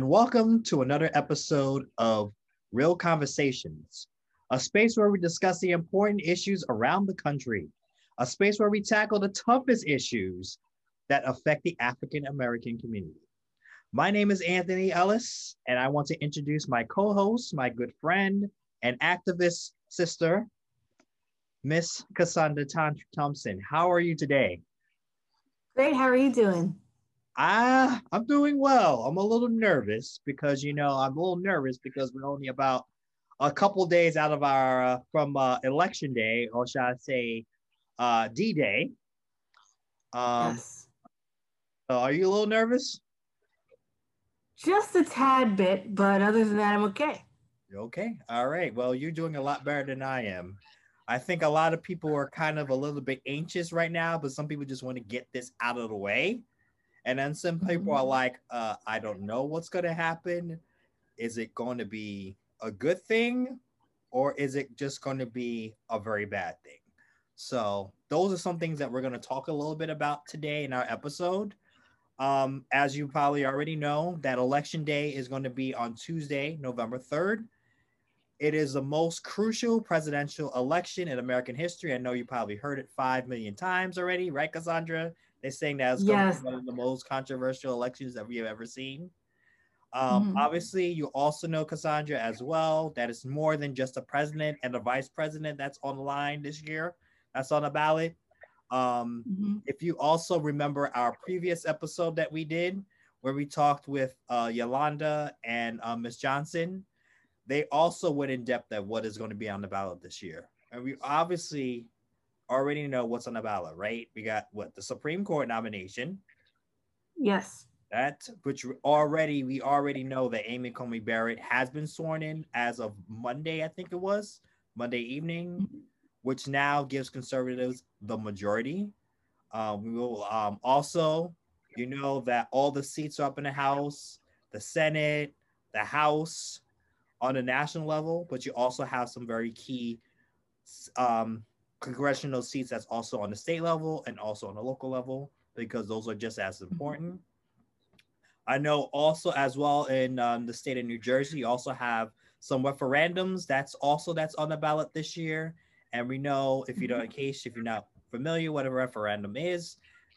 And welcome to another episode of Real Conversations, a space where we discuss the important issues around the country, a space where we tackle the toughest issues that affect the African American community. My name is Anthony Ellis, and I want to introduce my co host, my good friend, and activist sister, Miss Cassandra Thompson. How are you today? Great. How are you doing? I I'm doing well. I'm a little nervous because you know I'm a little nervous because we're only about a couple days out of our uh, from uh, election day, or shall I say, uh, D Day. Um, yes. So are you a little nervous? Just a tad bit, but other than that, I'm okay. Okay. All right. Well, you're doing a lot better than I am. I think a lot of people are kind of a little bit anxious right now, but some people just want to get this out of the way. And then some people are mm-hmm. like, uh, I don't know what's going to happen. Is it going to be a good thing or is it just going to be a very bad thing? So, those are some things that we're going to talk a little bit about today in our episode. Um, as you probably already know, that election day is going to be on Tuesday, November 3rd. It is the most crucial presidential election in American history. I know you probably heard it five million times already, right, Cassandra? They're saying that it's yes. Going to be one of the most controversial elections that we have ever seen. Um, mm-hmm. Obviously, you also know Cassandra as well. That it's more than just a president and a vice president that's on the line this year. That's on the ballot. Um, mm-hmm. If you also remember our previous episode that we did, where we talked with uh, Yolanda and uh, Miss Johnson, they also went in depth at what is going to be on the ballot this year. And we obviously already know what's on the ballot, right? We got what the Supreme Court nomination. Yes. That which already we already know that Amy Coney Barrett has been sworn in as of Monday, I think it was Monday evening, mm-hmm. which now gives conservatives the majority. Um, we will um, also, you know, that all the seats are up in the House, the Senate, the House on a national level, but you also have some very key um, congressional seats that's also on the state level and also on the local level because those are just as mm-hmm. important. I know also as well in um, the state of New Jersey, you also have some referendums that's also that's on the ballot this year. And we know if you don't, in mm-hmm. case if you're not familiar what a referendum is,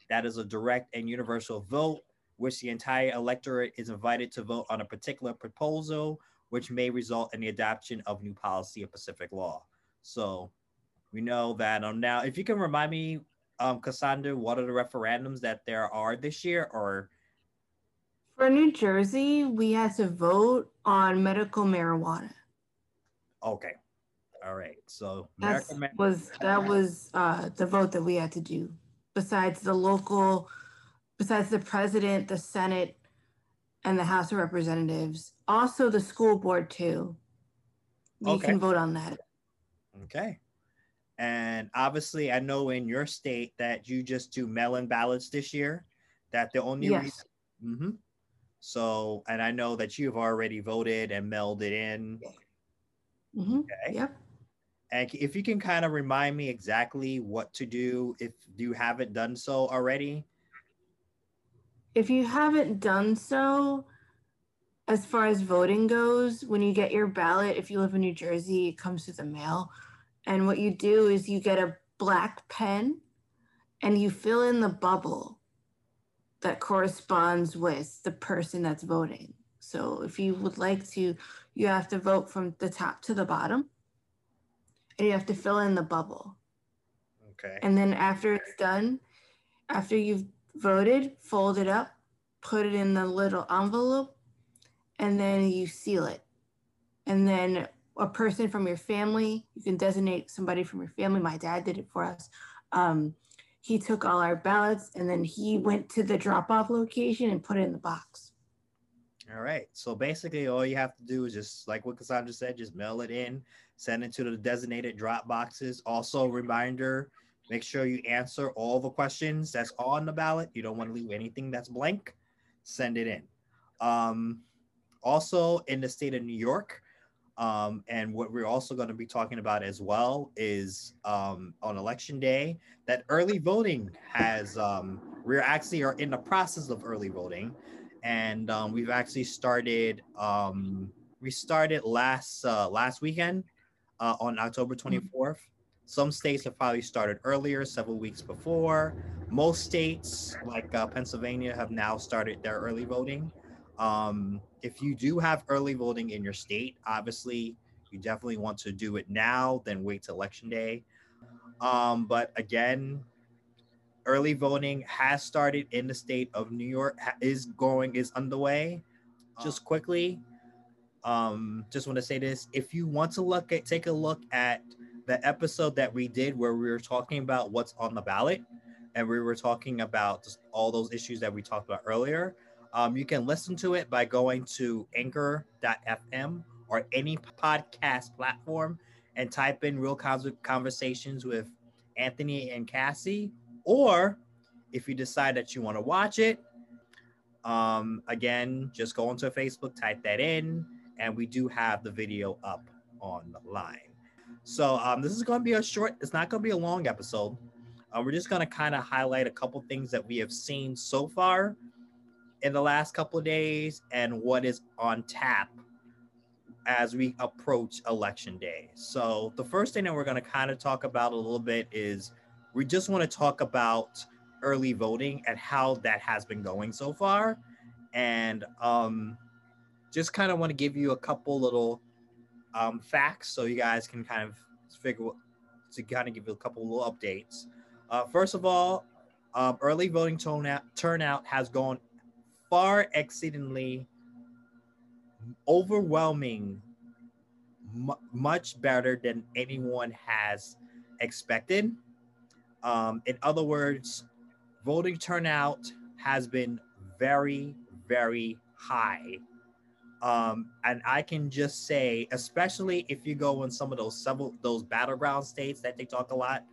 that is a direct and universal vote, which the entire electorate is invited to vote on a particular proposal, which may result in the adoption of new policy or Pacific law. So we know that um now if you can remind me, um, Cassandra, what are the referendums that there are this year or for New Jersey, we had to vote on medical marijuana. Okay. All right. So that was that was uh, the vote that we had to do. Besides the local, besides the president, the Senate, and the House of Representatives, also the school board too. We okay. can vote on that. Okay. And obviously, I know in your state that you just do mail-in ballots this year. That the only yes. reason. Mm-hmm. So, and I know that you've already voted and mailed it in. Mm-hmm. Okay. Yep. And if you can kind of remind me exactly what to do if you haven't done so already. If you haven't done so, as far as voting goes, when you get your ballot, if you live in New Jersey, it comes through the mail. And what you do is you get a black pen and you fill in the bubble that corresponds with the person that's voting. So if you would like to, you have to vote from the top to the bottom and you have to fill in the bubble. Okay. And then after it's done, after you've voted, fold it up, put it in the little envelope, and then you seal it. And then a person from your family. You can designate somebody from your family. My dad did it for us. Um, he took all our ballots and then he went to the drop off location and put it in the box. All right. So basically, all you have to do is just like what Cassandra said, just mail it in, send it to the designated drop boxes. Also, reminder make sure you answer all the questions that's on the ballot. You don't want to leave anything that's blank. Send it in. Um, also, in the state of New York, um, and what we're also going to be talking about as well is um, on election day that early voting has, um, we're actually are in the process of early voting. and um, we've actually started. Um, we started last uh, last weekend uh, on October 24th. Some states have probably started earlier, several weeks before. Most states, like uh, Pennsylvania, have now started their early voting. Um, if you do have early voting in your state, obviously you definitely want to do it now then wait to election day. Um, but again, early voting has started in the state of New York, is going, is underway. Just quickly, um, just want to say this: if you want to look at, take a look at the episode that we did where we were talking about what's on the ballot, and we were talking about just all those issues that we talked about earlier. Um, you can listen to it by going to anchor.fm or any podcast platform and type in real conversations with Anthony and Cassie. Or if you decide that you want to watch it, um, again, just go onto Facebook, type that in, and we do have the video up online. So um, this is going to be a short, it's not going to be a long episode. Uh, we're just going to kind of highlight a couple things that we have seen so far in the last couple of days and what is on tap as we approach election day. So the first thing that we're going to kind of talk about a little bit is we just want to talk about early voting and how that has been going so far. And um, just kind of want to give you a couple little um, facts so you guys can kind of figure to kind of give you a couple little updates. Uh, first of all, um, early voting turnout, turnout has gone far exceedingly overwhelming, much better than anyone has expected. Um, in other words, voting turnout has been very, very high um, and I can just say, especially if you go in some of those several those battleground states that they talk a lot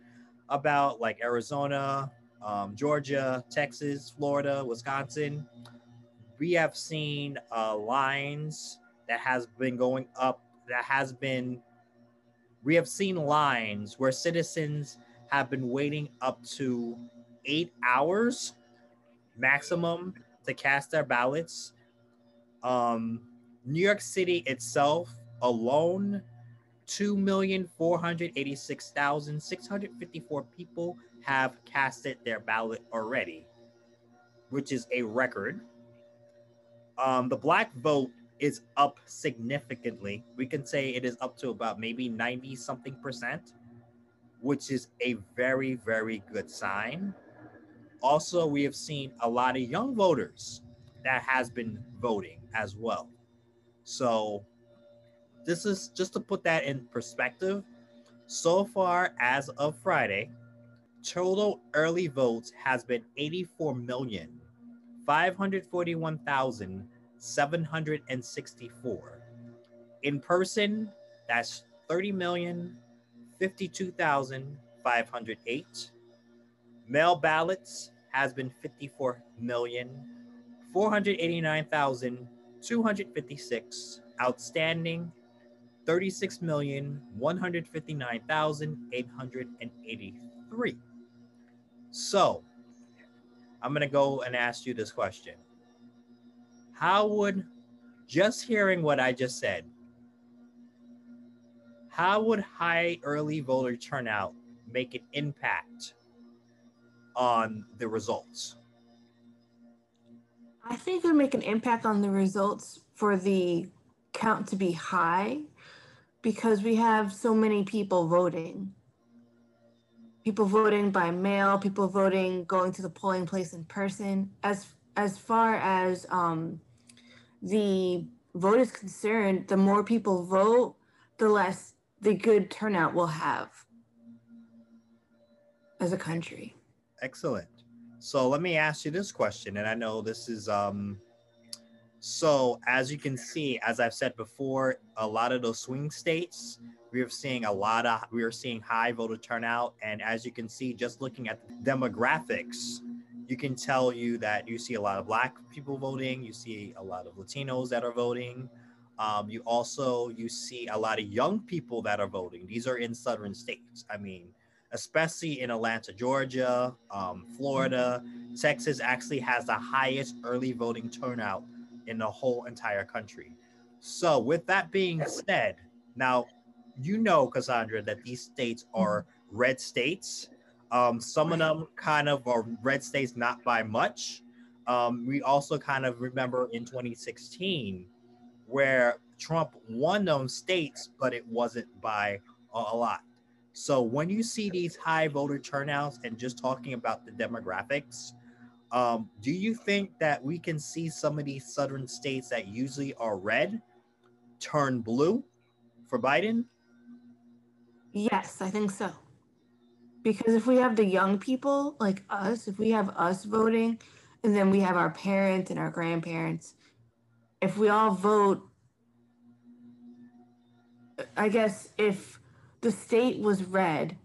about, like Arizona, um, Georgia, Texas, Florida, Wisconsin, we have seen uh, lines that has been going up. That has been, we have seen lines where citizens have been waiting up to eight hours maximum to cast their ballots. Um, New York City itself alone, 2,486,654 people have casted their ballot already, which is a record. Um, the black vote is up significantly. We can say it is up to about maybe 90 something percent, which is a very, very good sign. Also, we have seen a lot of young voters that has been voting as well. So this is just to put that in perspective. So far, as of Friday, total early votes has been 84 million 541,764. In person, that's 30 million 52,508. Mail ballots has been 54 million 489,000 256 outstanding 36,159,883. So, I'm going to go and ask you this question. How would just hearing what I just said, how would high early voter turnout make an impact on the results? I think it would make an impact on the results for the count to be high because we have so many people voting. People voting by mail, people voting going to the polling place in person. As as far as um, the vote is concerned, the more people vote, the less the good turnout we'll have as a country. Excellent. So let me ask you this question, and I know this is um. So as you can see, as I've said before, a lot of those swing states, we are seeing a lot of we are seeing high voter turnout, and as you can see, just looking at the demographics, you can tell you that you see a lot of Black people voting, you see a lot of Latinos that are voting. Um, you also you see a lot of young people that are voting. These are in southern states. I mean, especially in Atlanta, Georgia, um, Florida. Texas actually has the highest early voting turnout in the whole entire country. So, with that being said, now you know, Cassandra, that these states are red states. Um, some of them kind of are red states, not by much. Um, we also kind of remember in 2016 where Trump won those states, but it wasn't by a lot. So when you see these high voter turnouts and just talking about the demographics, um, do you think that we can see some of these southern states that usually are red turn blue for Biden? Yes, I think so. Because if we have the young people like us, if we have us voting, and then we have our parents and our grandparents, if we all vote, I guess if the state was red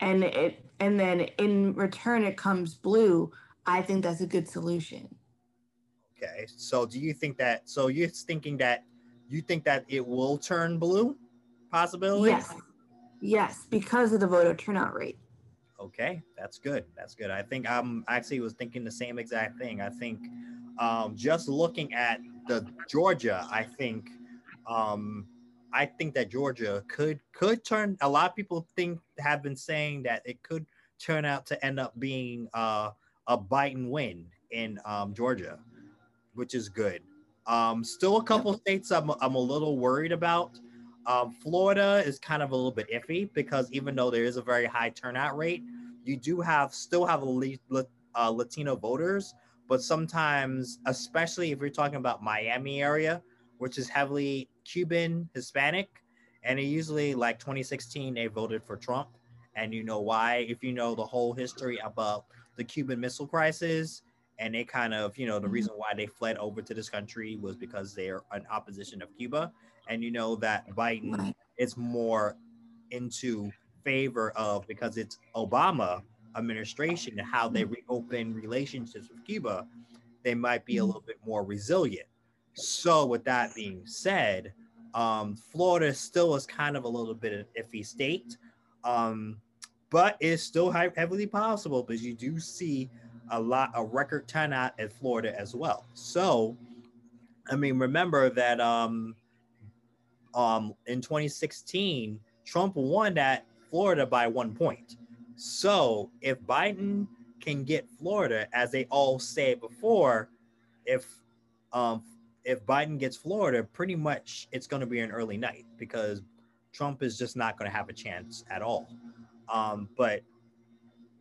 and it and then in return it comes blue, I think that's a good solution. Okay. So do you think that so you're thinking that you think that it will turn blue? Possibility? Yes. Yes, because of the voter turnout rate. Okay, that's good. That's good. I think I'm actually was thinking the same exact thing. I think um, just looking at the Georgia, I think um, I think that Georgia could could turn. A lot of people think have been saying that it could turn out to end up being uh, a Biden win in um, Georgia, which is good. Um, still, a couple states I'm I'm a little worried about. Um, Florida is kind of a little bit iffy because even though there is a very high turnout rate, you do have still have a uh, Latino voters, but sometimes, especially if you're talking about Miami area, which is heavily Cuban Hispanic, and usually like 2016 they voted for Trump, and you know why? If you know the whole history about the Cuban Missile Crisis, and they kind of you know the mm-hmm. reason why they fled over to this country was because they're an opposition of Cuba and you know that Biden is more into favor of because it's Obama administration and how they reopen relationships with Cuba, they might be a mm-hmm. little bit more resilient. So, with that being said, um, Florida still is kind of a little bit of iffy state, um, but it's still heavily possible because you do see a lot a record turnout in Florida as well. So, I mean, remember that um, um, in 2016, Trump won that Florida by one point. So if Biden can get Florida, as they all say before, if um, if Biden gets Florida, pretty much it's going to be an early night because Trump is just not going to have a chance at all. Um, but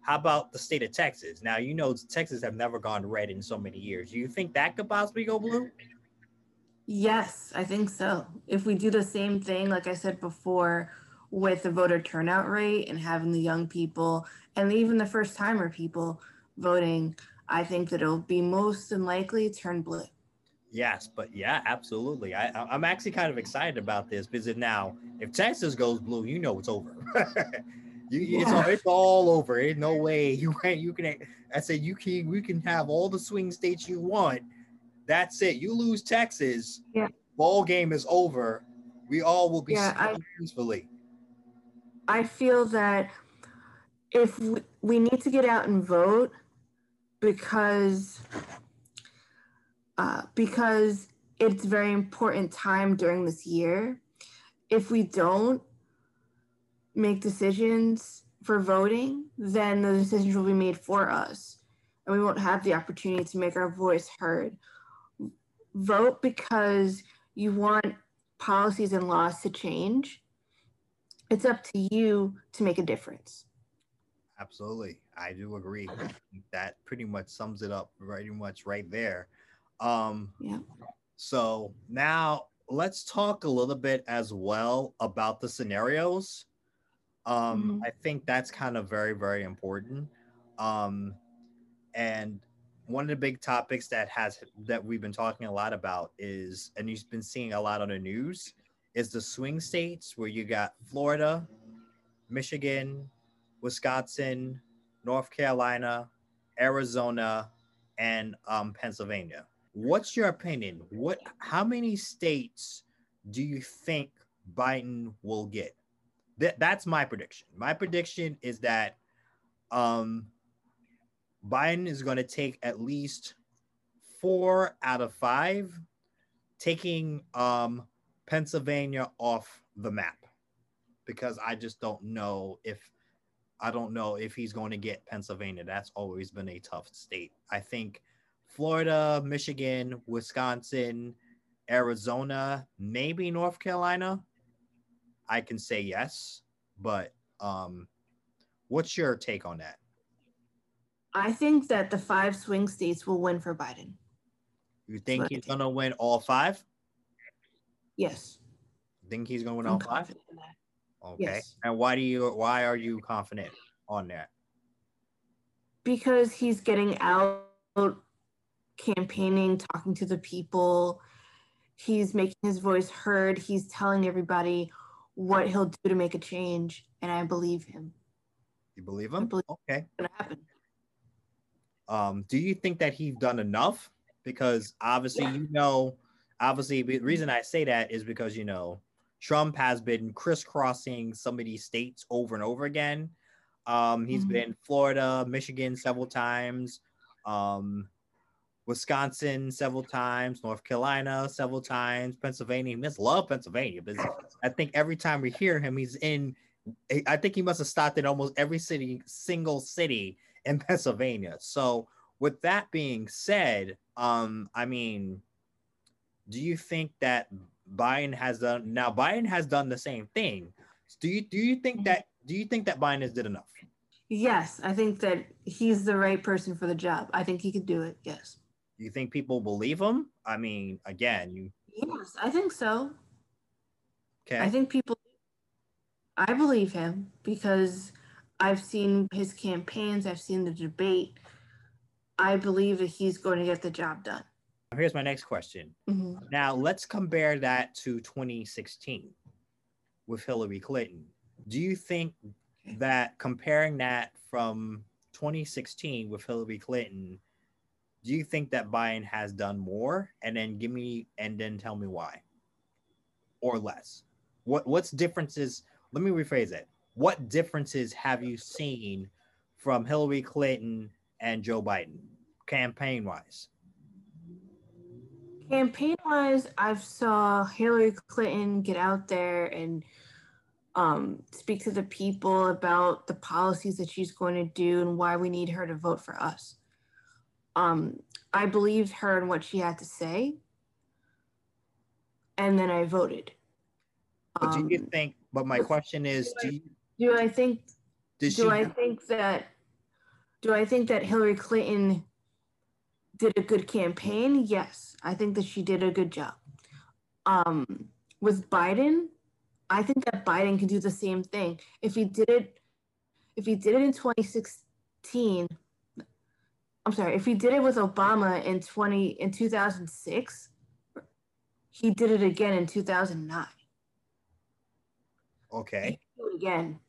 how about the state of Texas? Now you know Texas have never gone red in so many years. Do you think that could possibly go blue? Yes, I think so. If we do the same thing, like I said before, with the voter turnout rate and having the young people and even the first timer people voting, I think that it'll be most and likely turn blue. Yes, but yeah, absolutely. I, I'm actually kind of excited about this because now, if Texas goes blue, you know it's over. you, yeah. it's, all, it's all over. Ain't no way you can. You can. I said you can. We can have all the swing states you want that's it. You lose Texas, yeah. ball game is over. We all will be yeah, I, peacefully. I feel that if we, we need to get out and vote because uh, because it's very important time during this year. If we don't make decisions for voting, then the decisions will be made for us, and we won't have the opportunity to make our voice heard vote because you want policies and laws to change. It's up to you to make a difference. Absolutely. I do agree. That pretty much sums it up pretty much right there. Um, yeah. So now let's talk a little bit as well about the scenarios. Um, mm-hmm. I think that's kind of very, very important. Um, and one of the big topics that has that we've been talking a lot about is and you've been seeing a lot on the news is the swing states where you got Florida, Michigan, Wisconsin, North Carolina, Arizona, and um, Pennsylvania. What's your opinion? What how many states do you think Biden will get? Th- that's my prediction. My prediction is that um, Biden is going to take at least four out of five, taking um, Pennsylvania off the map because I just don't know if I don't know if he's going to get Pennsylvania. That's always been a tough state. I think Florida, Michigan, Wisconsin, Arizona, maybe North Carolina. I can say yes, but um, what's your take on that? I think that the five swing states will win for Biden. You think he's going to win all five? Yes. Think he's going to win all five? Okay. Yes. And why do you why are you confident on that? Because he's getting out campaigning, talking to the people. He's making his voice heard. He's telling everybody what he'll do to make a change, and I believe him. You believe him? Believe okay. Gonna happen. Um, do you think that he's done enough? Because obviously, yeah. you know, obviously, the reason I say that is because you know Trump has been crisscrossing some of these states over and over again. Um, he's mm-hmm. been Florida, Michigan several times, um, Wisconsin several times, North Carolina several times, Pennsylvania. He must love Pennsylvania, but I think every time we hear him, he's in. I think he must have stopped in almost every city, single city in Pennsylvania. So, with that being said, um, I mean, do you think that Biden has done now. Biden has done the same thing. Do you do you think that do you think that Biden has did enough? Yes, I think that he's the right person for the job. I think he could do it. Yes. You think people believe him? I mean, again, you. Yes, I think so. Okay. I think people. I believe him because I've seen his campaigns. I've seen the debate. I believe that he's going to get the job done. Here's my next question. Mm-hmm. Now let's compare that to 2016 with Hillary Clinton. Do you think that comparing that from 2016 with Hillary Clinton, do you think that Biden has done more? And then give me and then tell me why, or less. What what's differences? Let me rephrase it. What differences have you seen from Hillary Clinton and Joe Biden, campaign wise? campaign wise, I've saw Hillary Clinton get out there and um, speak to the people about the policies that she's going to do and why we need her to vote for us. Um, I believed her and what she had to say, and then I voted. But do you um, think? But my question is, do, do, you, do I think? do she, I think that? Do I think that Hillary Clinton did a good campaign? Yes, I think that she did a good job. Um, with Biden, I think that Biden can do the same thing. If he did it, if he did it in 2016, I'm sorry, if he did it with Obama in 20 in 2006, he did it again in 2009. Okay. again.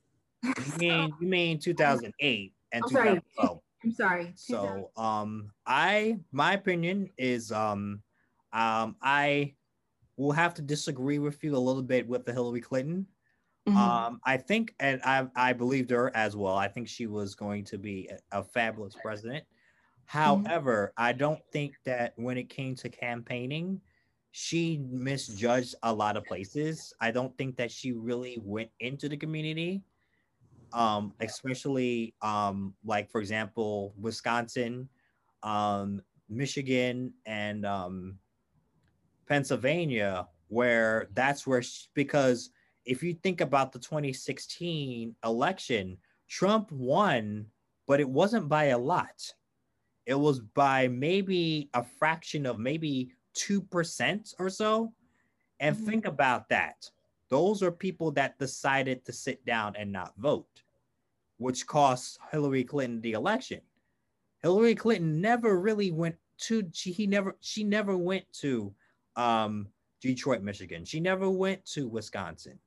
You mean you mean 2008 and I'm 2012? I'm sorry. So um I my opinion is um um I will have to disagree with you a little bit with the Hillary Clinton. Mm-hmm. Um I think and I I believed her as well. I think she was going to be a, a fabulous president. Mm-hmm. However, mm-hmm. I don't think that when it came to campaigning, she misjudged a lot of places. I don't think that she really went into the community um, especially um, like for example, Wisconsin, um, Michigan, and um, Pennsylvania, where that's where she, because if you think about the 2016 election, Trump won, but it wasn't by a lot. It was by maybe a fraction of maybe 2% or so. And mm-hmm. think about that. Those are people that decided to sit down and not vote, which cost Hillary Clinton the election. Hillary Clinton never really went to she he never she never went to um Detroit, Michigan. She never went to Wisconsin.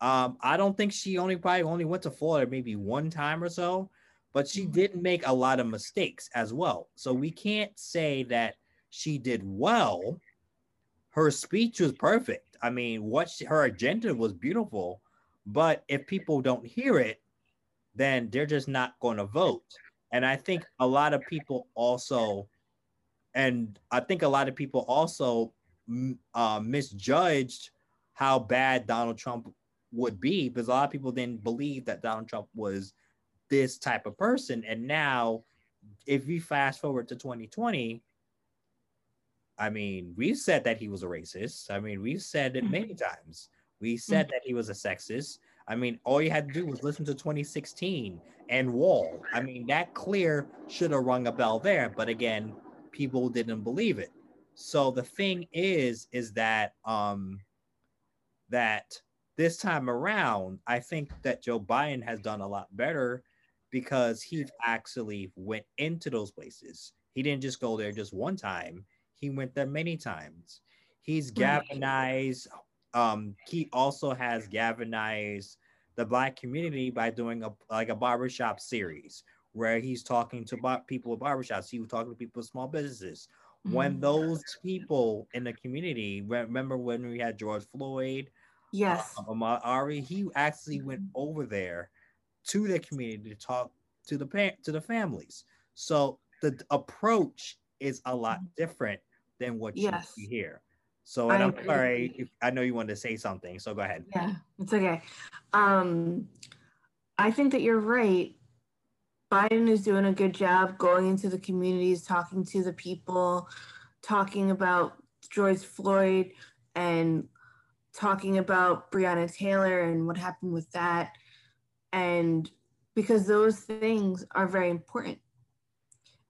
Um, I don't think she only probably only went to Florida maybe one time or so, but she mm-hmm. did make a lot of mistakes as well. So we can't say that she did well. Her speech was perfect. I mean, what she, her agenda was beautiful, But if people don't hear it, then they're just not going to vote. And I think a lot of people also, and I think a lot of people also uh, misjudged how bad Donald Trump would be because a lot of people didn't believe that Donald Trump was this type of person. And now, if we fast forward to 2020, I mean, we've said that he was a racist. I mean, we've said it many mm-hmm. times. We said that he was a sexist. I mean, all you had to do was listen to 2016 and Wall. I mean, that clear should have rung a bell there. But again, people didn't believe it. So the thing is, is that um that this time around, I think that Joe Biden has done a lot better because he actually went into those places. He didn't just go there just one time. He went there many times. He's galvanized. Um, he also has galvanized the black community by doing a like a barbershop series where he's talking to people with barbershops. He was talking to people with small businesses. Mm-hmm. When those people in the community, remember when we had George Floyd, yes, uh, Ahmaud Arbery, he actually went over there to the community to talk to the pa- to the families. So the approach is a lot mm-hmm. different than what yes. you hear. So and I am sorry, if, I know you wanted to say something, so go ahead. Yeah, it's okay. Um, I think that you're right. Biden is doing a good job going into the communities, talking to the people, talking about George Floyd and talking about Breonna Taylor and what happened with that. And because those things are very important.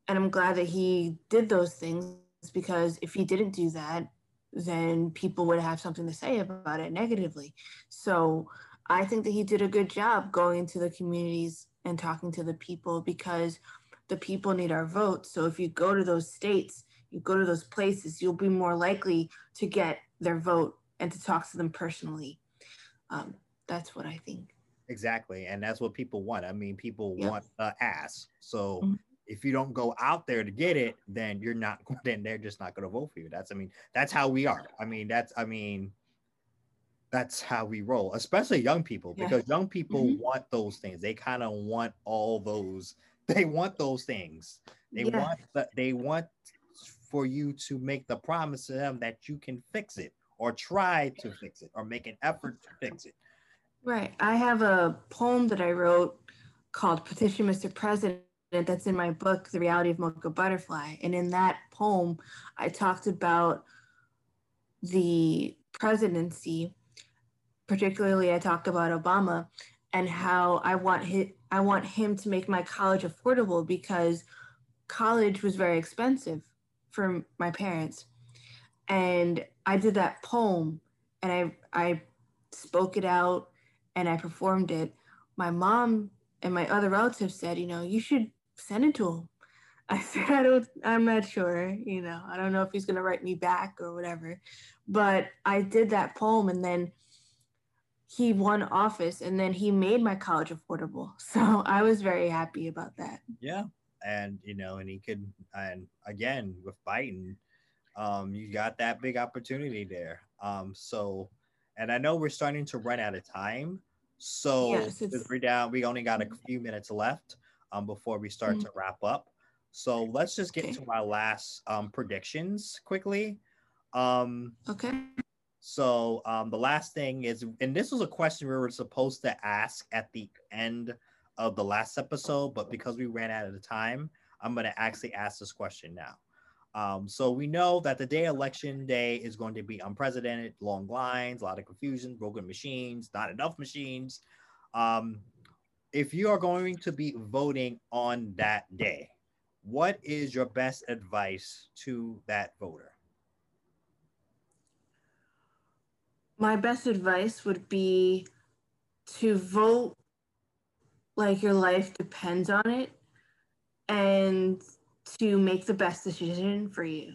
And I'm glad that he did those things because if he didn't do that, then people would have something to say about it negatively. So I think that he did a good job going into the communities and talking to the people because the people need our votes. So if you go to those states, you go to those places, you'll be more likely to get their vote and to talk to them personally. Um, that's what I think. Exactly. And that's what people want. I mean, people yep. want the ass. So mm-hmm. if you don't go out there to get it, then you're not, then they're just not going to vote for you. That's, I mean, that's how we are. I mean, that's, I mean, that's how we roll, especially young people, because yeah. young people mm-hmm. want those things. They kind of want all those. They want those things. They yeah. want the, they want for you to make the promise to them that you can fix it or try to fix it or make an effort to fix it. Right. I have a poem that I wrote called Petition Mr. President that's in my book, The Reality of Mocha Butterfly. And in that poem, I talked about the presidency particularly I talked about Obama and how I want his, I want him to make my college affordable because college was very expensive for my parents. And I did that poem and I I spoke it out and I performed it. My mom and my other relatives said, you know, you should send it to him. I said, I don't, I'm not sure, you know, I don't know if he's gonna write me back or whatever. But I did that poem and then he won office and then he made my college affordable. So I was very happy about that. Yeah. And you know, and he could and again with Biden, um, you got that big opportunity there. Um, so and I know we're starting to run out of time. So yes, we're down, we only got a few minutes left um before we start mm-hmm. to wrap up. So let's just get okay. to our last um predictions quickly. Um okay. So um, the last thing is, and this was a question we were supposed to ask at the end of the last episode, but because we ran out of time, I'm going to actually ask this question now. Um, so we know that the day election day is going to be unprecedented, long lines, a lot of confusion, broken machines, not enough machines. Um, if you are going to be voting on that day, what is your best advice to that voter? my best advice would be to vote like your life depends on it and to make the best decision for you.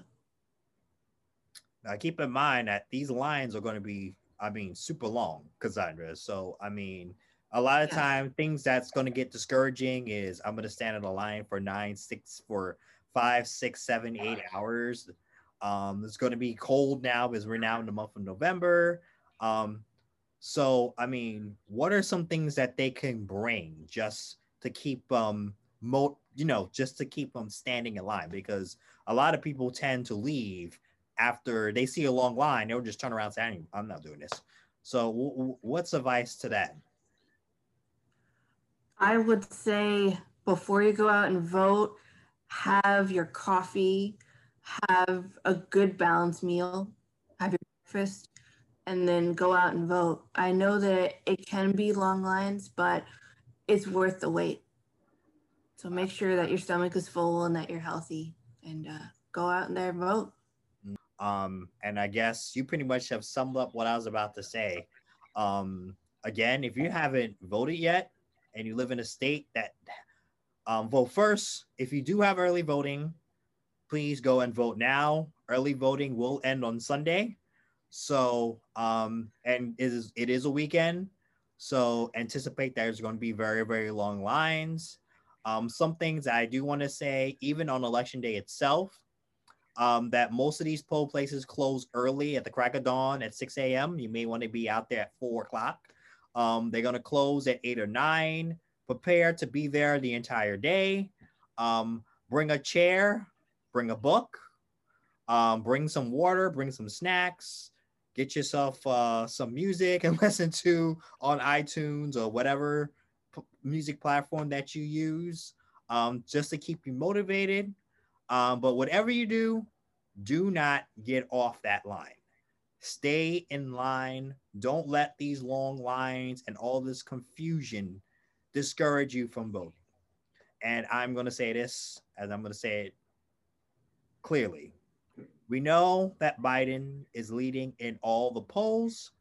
Now, keep in mind that these lines are going to be, I mean, super long, Cassandra. So, I mean, a lot of yeah. time things that's going to get discouraging is I'm going to stand in a line for nine, six, for five, six, seven, eight hours. Um, it's going to be cold now because we're now in the month of November. Um, So, I mean, what are some things that they can bring just to keep um mo you know, just to keep them standing in line? Because a lot of people tend to leave after they see a long line, they'll just turn around and say, I'm not doing this. So, w- w- what's advice to that? I would say before you go out and vote, have your coffee, have a good balanced meal, have your breakfast, and then go out and vote. I know that it can be long lines, but it's worth the wait. So make sure that your stomach is full and that you're healthy and uh, go out and there and vote. Um, and I guess you pretty much have summed up what I was about to say. Um, again, if you haven't voted yet and you live in a state that um, vote first, if you do have early voting, please go and vote now. Early voting will end on Sunday. So, um, and it is, it is a weekend. So anticipate there's going to be very, very long lines. Um, some things I do want to say, even on election day itself, um, that most of these poll places close early at the crack of dawn at 6 a.m. You may want to be out there at four o'clock. Um, they're going to close at eight or nine. Prepare to be there the entire day. Um, bring a chair, bring a book, um, bring some water, bring some snacks, get yourself uh, some music and listen to on iTunes or whatever music platform that you use um, just to keep you motivated. Um, but whatever you do, do not get off that line. Stay in line. Don't let these long lines and all this confusion discourage you from voting. And I'm going to say this, as I'm going to say it clearly. We know that Biden is leading in all the polls,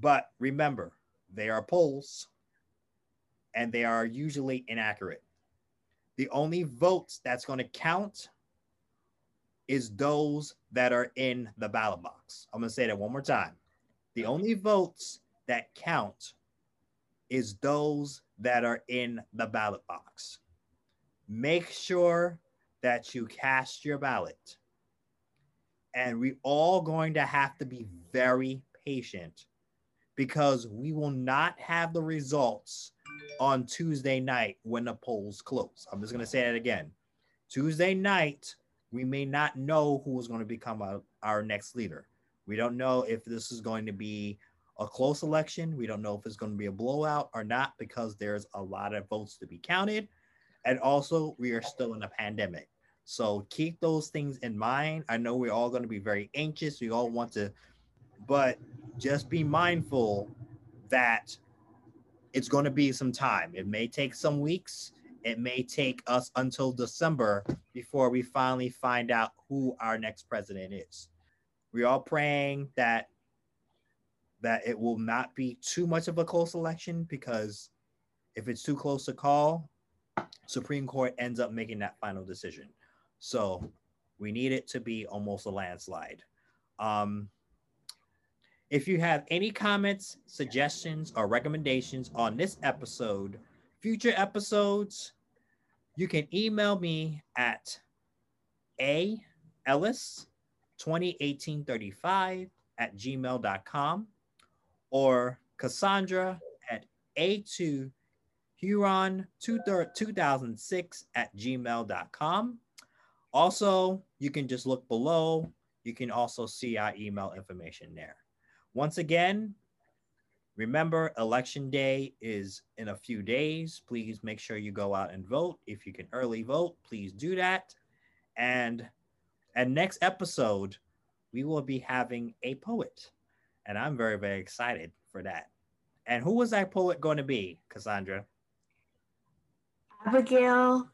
but remember, they are polls and they are usually inaccurate. The only votes that's going to count is those that are in the ballot box. I'm going to say that one more time. The only votes that count is those that are in the ballot box. Make sure that you cast your ballot. And we all going to have to be very patient because we will not have the results on Tuesday night when the polls close. I'm just going to say that again. Tuesday night, we may not know who is going to become our, our next leader. We don't know if this is going to be a close election. We don't know if it's going to be a blowout or not because there's a lot of votes to be counted. And also, we are still in a pandemic. So keep those things in mind. I know we're all going to be very anxious. We all want to, but just be mindful that it's going to be some time. It may take some weeks. It may take us until December before we finally find out who our next president is. We're all praying that that it will not be too much of a close election because if it's too close to call, Supreme Court ends up making that final decision. So we need it to be almost a landslide. Um, if you have any comments, suggestions, or recommendations on this episode, future episodes, you can email me at a ellis 201835 at gmail.com or cassandra at a2 huron 2006 at gmail.com also you can just look below. You can also see our email information there once again, remember election day is in a few days. Please make sure you go out and vote. If you can early vote, please do that. And and next episode, we will be having a poet. And I'm very, very excited for that. And who was that poet going to be, Cassandra? Abigail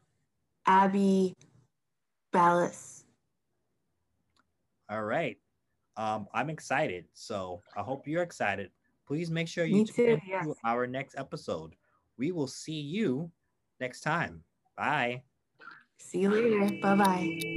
Abby Ballas. All right. Um, I'm excited. So I hope you're excited. Please make sure you tune yes. to our next episode. We will see you next time. Bye. See you later. Bye bye.